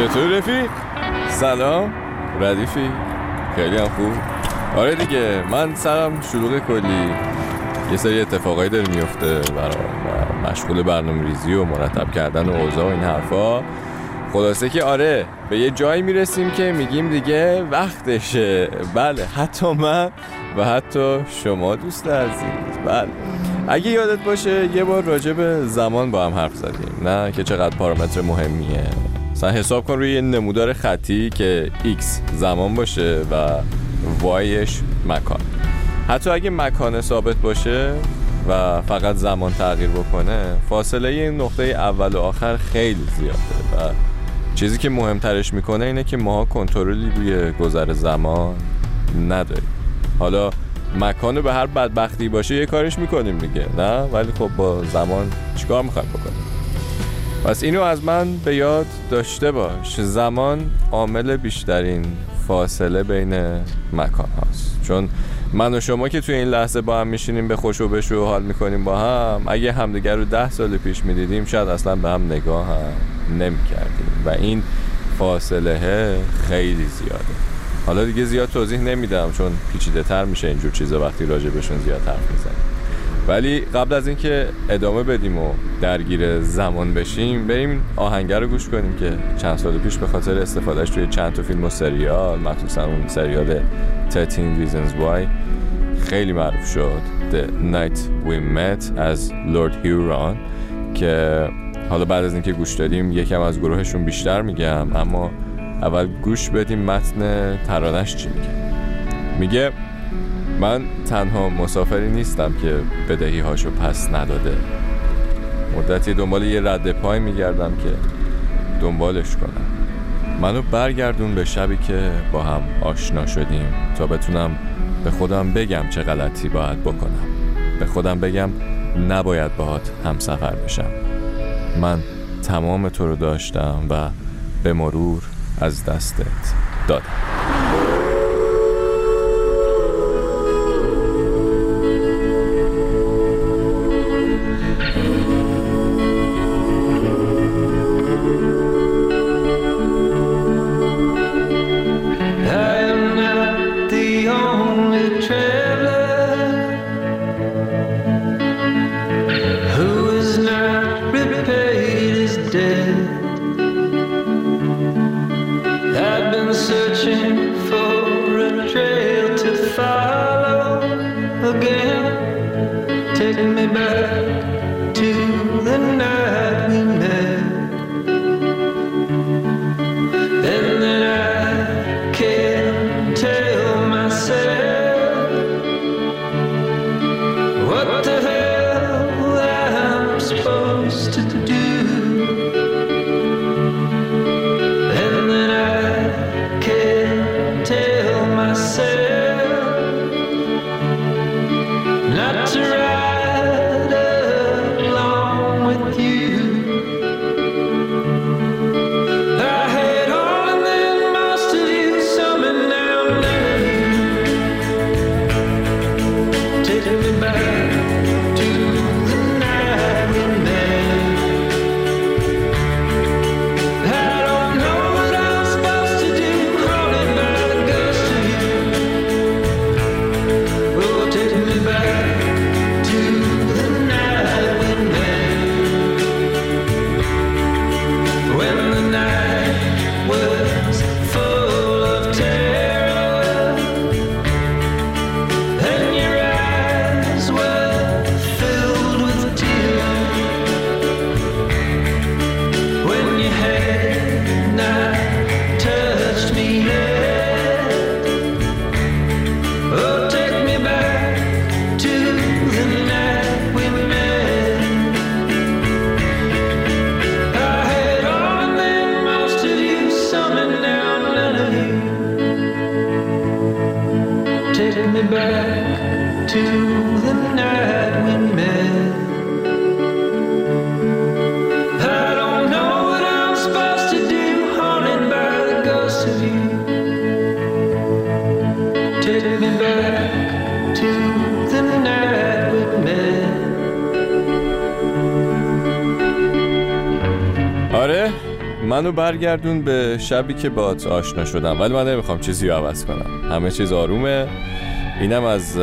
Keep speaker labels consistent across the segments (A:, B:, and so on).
A: چطور رفیق؟ سلام. ردیفی. خیلی هم خوب. آره دیگه من سرم شلوغ کلی. یه سری اتفاقایی داره میفته برای مشغول برنامه ریزی و مرتب کردن و اوضاع و این حرفا. خلاصه که آره به یه جایی می‌رسیم که میگیم دیگه وقتشه. بله حتی من و حتی شما دوست عزیز بله. اگه یادت باشه یه بار راجع به زمان با هم حرف زدیم. نه که چقدر پارامتر مهمیه. مثلا حساب کن روی نمودار خطی که x زمان باشه و yش مکان. حتی اگه مکان ثابت باشه و فقط زمان تغییر بکنه فاصله این نقطه اول و آخر خیلی زیاده و چیزی که مهمترش می‌کنه اینه که ماها کنترلی روی گذر زمان نداریم. حالا مکان به هر بدبختی باشه یه کارش می‌کنیم دیگه نه؟ ولی خب با زمان چیکار می‌خوایم بکنیم؟ پس اینو از من به یاد داشته باش. زمان عامل بیشترین فاصله بین مکان هاست. چون من و شما که توی این لحظه با هم میشینیم به خوش و بشو حال می‌کنیم با هم اگه همدیگر رو ده سال پیش می‌دیدیم شاید اصلا به هم نگاه هم نمی‌کردیم. و این فاصله خیلی زیاده. حالا دیگه زیاد توضیح نمیدم چون پیچیده تر میشه اینجور چیزا وقتی راجع بهشون زیاد حرف می‌زنیم. ولی قبل از اینکه ادامه بدیم و درگیر زمان بشیم بریم آهنگر رو گوش کنیم که چند سال پیش به خاطر استفادهش توی چند تا فیلم و سریال مخصوصا اون سریال 13 Reasons Why خیلی معروف شد The Night We Met از لورد هیوران که حالا بعد از اینکه گوش دادیم یکم از گروهشون بیشتر میگم اما اول گوش بدیم متن ترانش چی میگه. میگه من تنها مسافری نیستم که بدهی هاشو پس نداده. مدتی دنبال یه رد پای میگردم که دنبالش کنم. منو برگردون به شبی که با هم آشنا شدیم تا بتونم به خودم بگم چه غلطی باید بکنم. به خودم بگم نباید باهات همسفر بشم. من تمام تو رو داشتم و به مرور از دستت دادم. searching. منو برگردون به شبی که بات آشنا شدم. ولی من نمی‌خوام چیزی رو عوض کنم. همه چیز آرومه. اینم از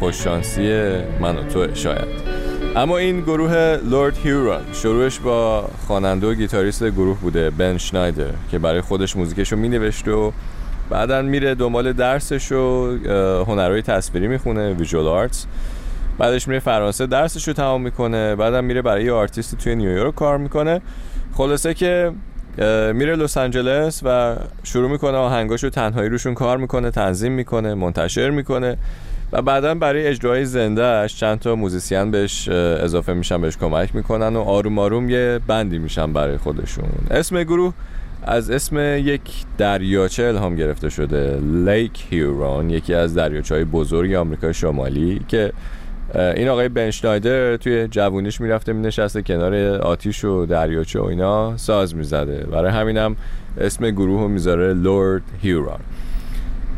A: خوششانسی من و تو شاید. اما این گروه Lord Huron شروعش با خواننده و گیتاریست گروه بوده بن اشنایدر که برای خودش موزیکش رو مینوشته و بعدا میره دنبال درسش و هنرهای تصویری می‌خونه visual arts بعدش میره فرانسه درسش رو تمام می‌کنه. بعدم میره برای یه آرتیستی توی نیویورک کار می‌کنه. خلاصه که میره لس آنجلس و شروع می‌کنه آهنگاش رو تنهایی روشون کار می‌کنه تنظیم می‌کنه منتشر می‌کنه و بعدا برای اجرای زندهش چند تا موزیسین بهش اضافه میشن بهش کمک می‌کنن و آروم آروم یه بندی میشن برای خودشون. اسم گروه از اسم یک دریاچه الهام گرفته شده Lake Huron یکی از دریاچه های بزرگ آمریکا شمالی که این آقای بن اشنایدر توی جوونیش می‌رفته مینشسته کنار آتیش و دریاچه و اینا ساز می‌زده. برای همینم اسم گروه رو می‌ذاره لورد هیورون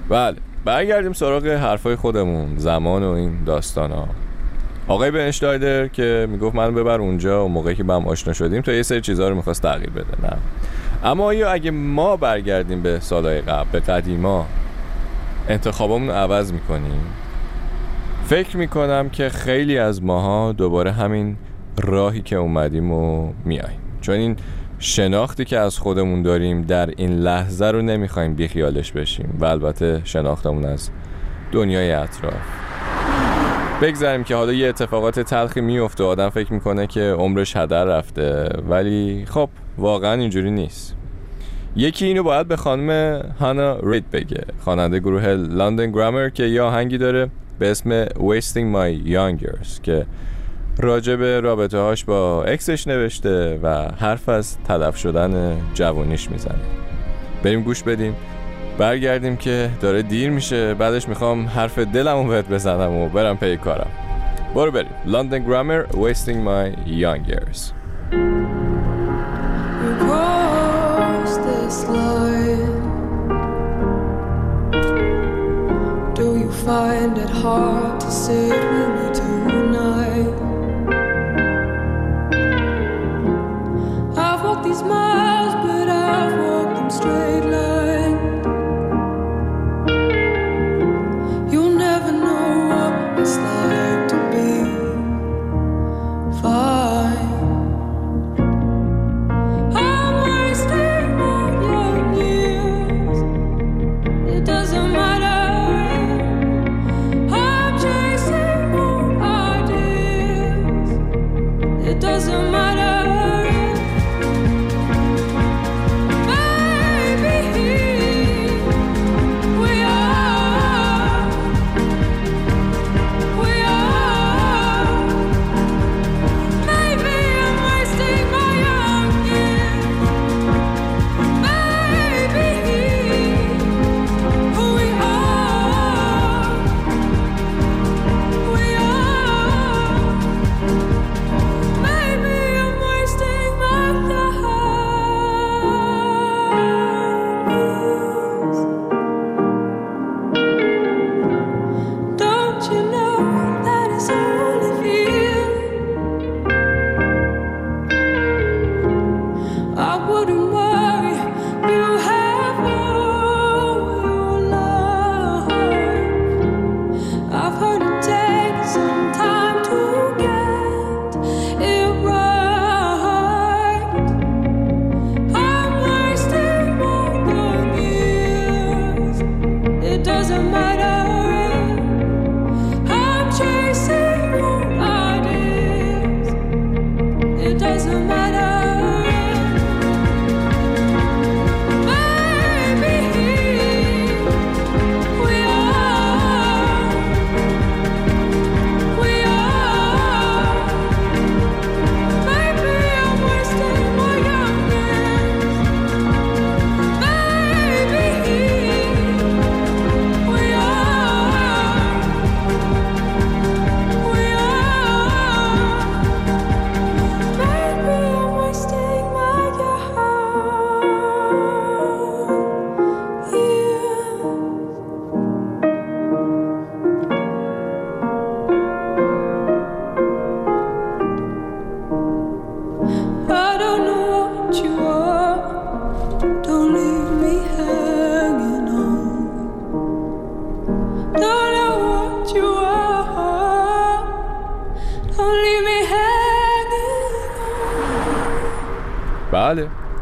A: بله برگردیم سراغ حرفای خودمون زمان و این داستان ها آقای بنشتایدر که می‌گفت من ببر اونجا و موقعی که با هم آشنا شدیم تا یه سری چیزها رو می‌خواست تغییر بده نه. اما آیا اگه ما برگردیم به سالهای قبل به قدیما انتخابمون رو عوض می‌کنیم؟ فکر می‌کنم که خیلی از ماها دوباره همین راهی که اومدیم و میاییم چون این شناختی که از خودمون داریم در این لحظه رو نمی‌خوایم بیخیالش بشیم و البته شناختمون از دنیای اطراف. بگذاریم که حالا یه اتفاقات تلخی میفته آدم فکر می‌کنه که عمرش هدر رفته. ولی خب واقعا اینجوری نیست. یکی اینو باید به خانم هانا رید بگه. خواننده گروه لندن گرامر که یه آهنگی داره. به اسم Wasting My Young Years که راجع به رابطه هاش با اکسش نوشته و حرف از تلف شدن جوانیش می‌زنه. بریم گوش بدیم. برگردیم که داره دیر میشه. بعدش می‌خوام حرف دلمو بهت بزنم و برم پی کارم. برو بریم. لندن گرامر Wasting My Young Years find it hard to sit with me tonight. I've walked these miles.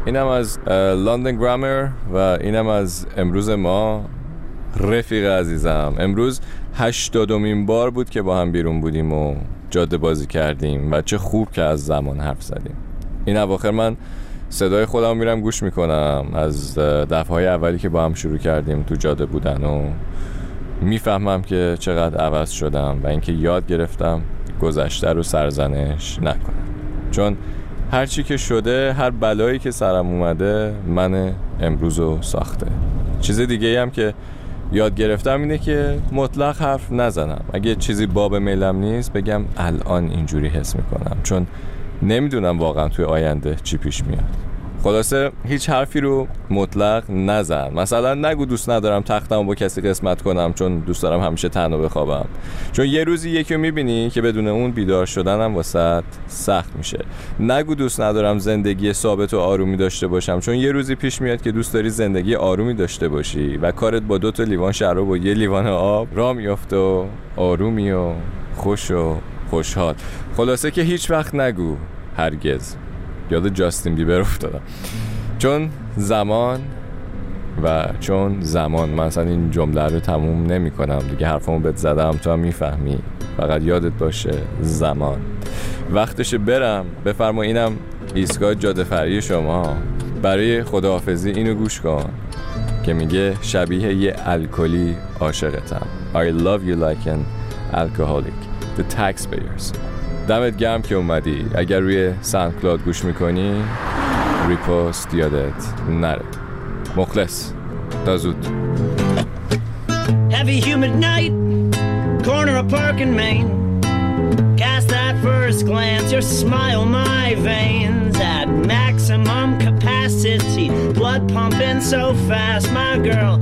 A: اینم از لندن گرامر و اینم از امروز ما رفیق عزیزم. امروز هشتادمین بار بود که با هم بیرون بودیم و جاده بازی کردیم و چه خوب که از زمان حرف زدیم. این اواخر من صدای خودم میرم گوش می‌کنم. از دفعه اولی که با هم شروع کردیم تو جاده بودن و می‌فهمم که چقدر عوض شدم و اینکه یاد گرفتم گذشته رو سرزنش نکنم. چون هرچی که شده هر بلایی که سرم اومده من امروز رو ساخته. چیز دیگه هم که یاد گرفتم اینه که مطلق حرف نزنم. اگه چیزی باب میلم نیست بگم الان اینجوری حس می‌کنم. چون نمی‌دونم واقعا توی آینده چی پیش میاد. خلاصه هیچ حرفی رو مطلق نزن. مثلا نگو دوست ندارم تختم با کسی قسمت کنم چون دوست دارم همیشه تنها بخوابم. چون یه روزی یکی رو می‌بینی که بدون اون بیدار شدنم واسط سخت میشه. نگو دوست ندارم زندگی ثابت و آرومی داشته باشم چون یه روزی پیش میاد که دوست داری زندگی آرومی داشته باشی و کارت با دو تا لیوان شراب و یه لیوان آب را میافته و آرومی و خوش و خوشحال. خلاصه که هیچ وقت نگو هرگز. یاد جاستین بیبر افتادم. چون زمان و چون زمان من اصلا این جمله رو تموم نمی کنم. دیگه حرفمو بهت زدم تو هم می‌فهمی. فقط یادت باشه زمان. وقتش برم. بفرما اینم ایستگاه جاده فرعی شما. برای خداحافظی اینو گوش کن که میگه شبیه یه الکلی عاشقتم. I love you like an alcoholic. The taxpayers. دمت گرم که اومدی اگر روی SoundCloud گوش می‌کنی repost یادت نره مخلص تا زود Heavy humid night Corner of Park and Main Cast that first glance Your smile my veins At maximum capacity Blood pumping so fast My girl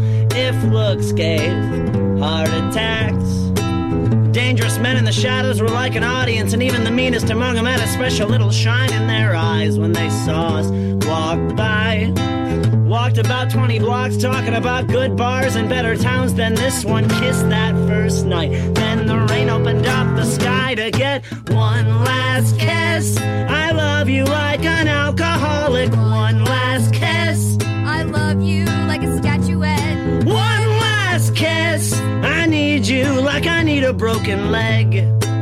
A: If looks gave Heart attacks Dangerous men in the shadows were like an audience, and even the meanest among them had a special little shine in their eyes when they saw us walk by. Walked about 20 blocks talking about good bars and better towns than this one. Kissed that first night. Then the rain opened up the sky to get one last kiss. I love you like an alcoholic. One last kiss.
B: I love you like a statuette.
A: One last kiss. I need you like I need a broken leg.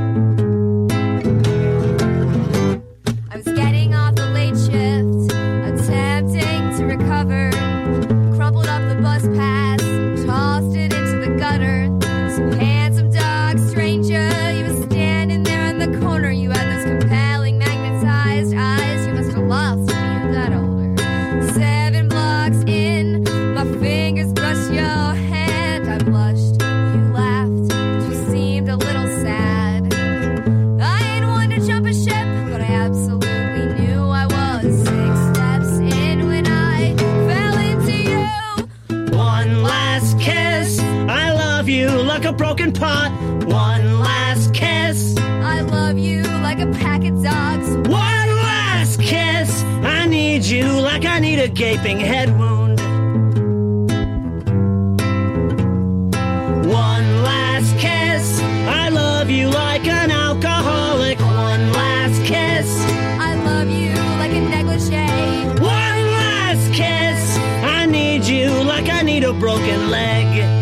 A: You like a broken pot. One last kiss.
B: I love you like a pack of dogs.
A: One last kiss. I need you like I need a gaping head wound. One last kiss. I love you like an alcoholic. One last kiss.
B: I love you like a negligee.
A: One last kiss. I need you like I need a broken leg.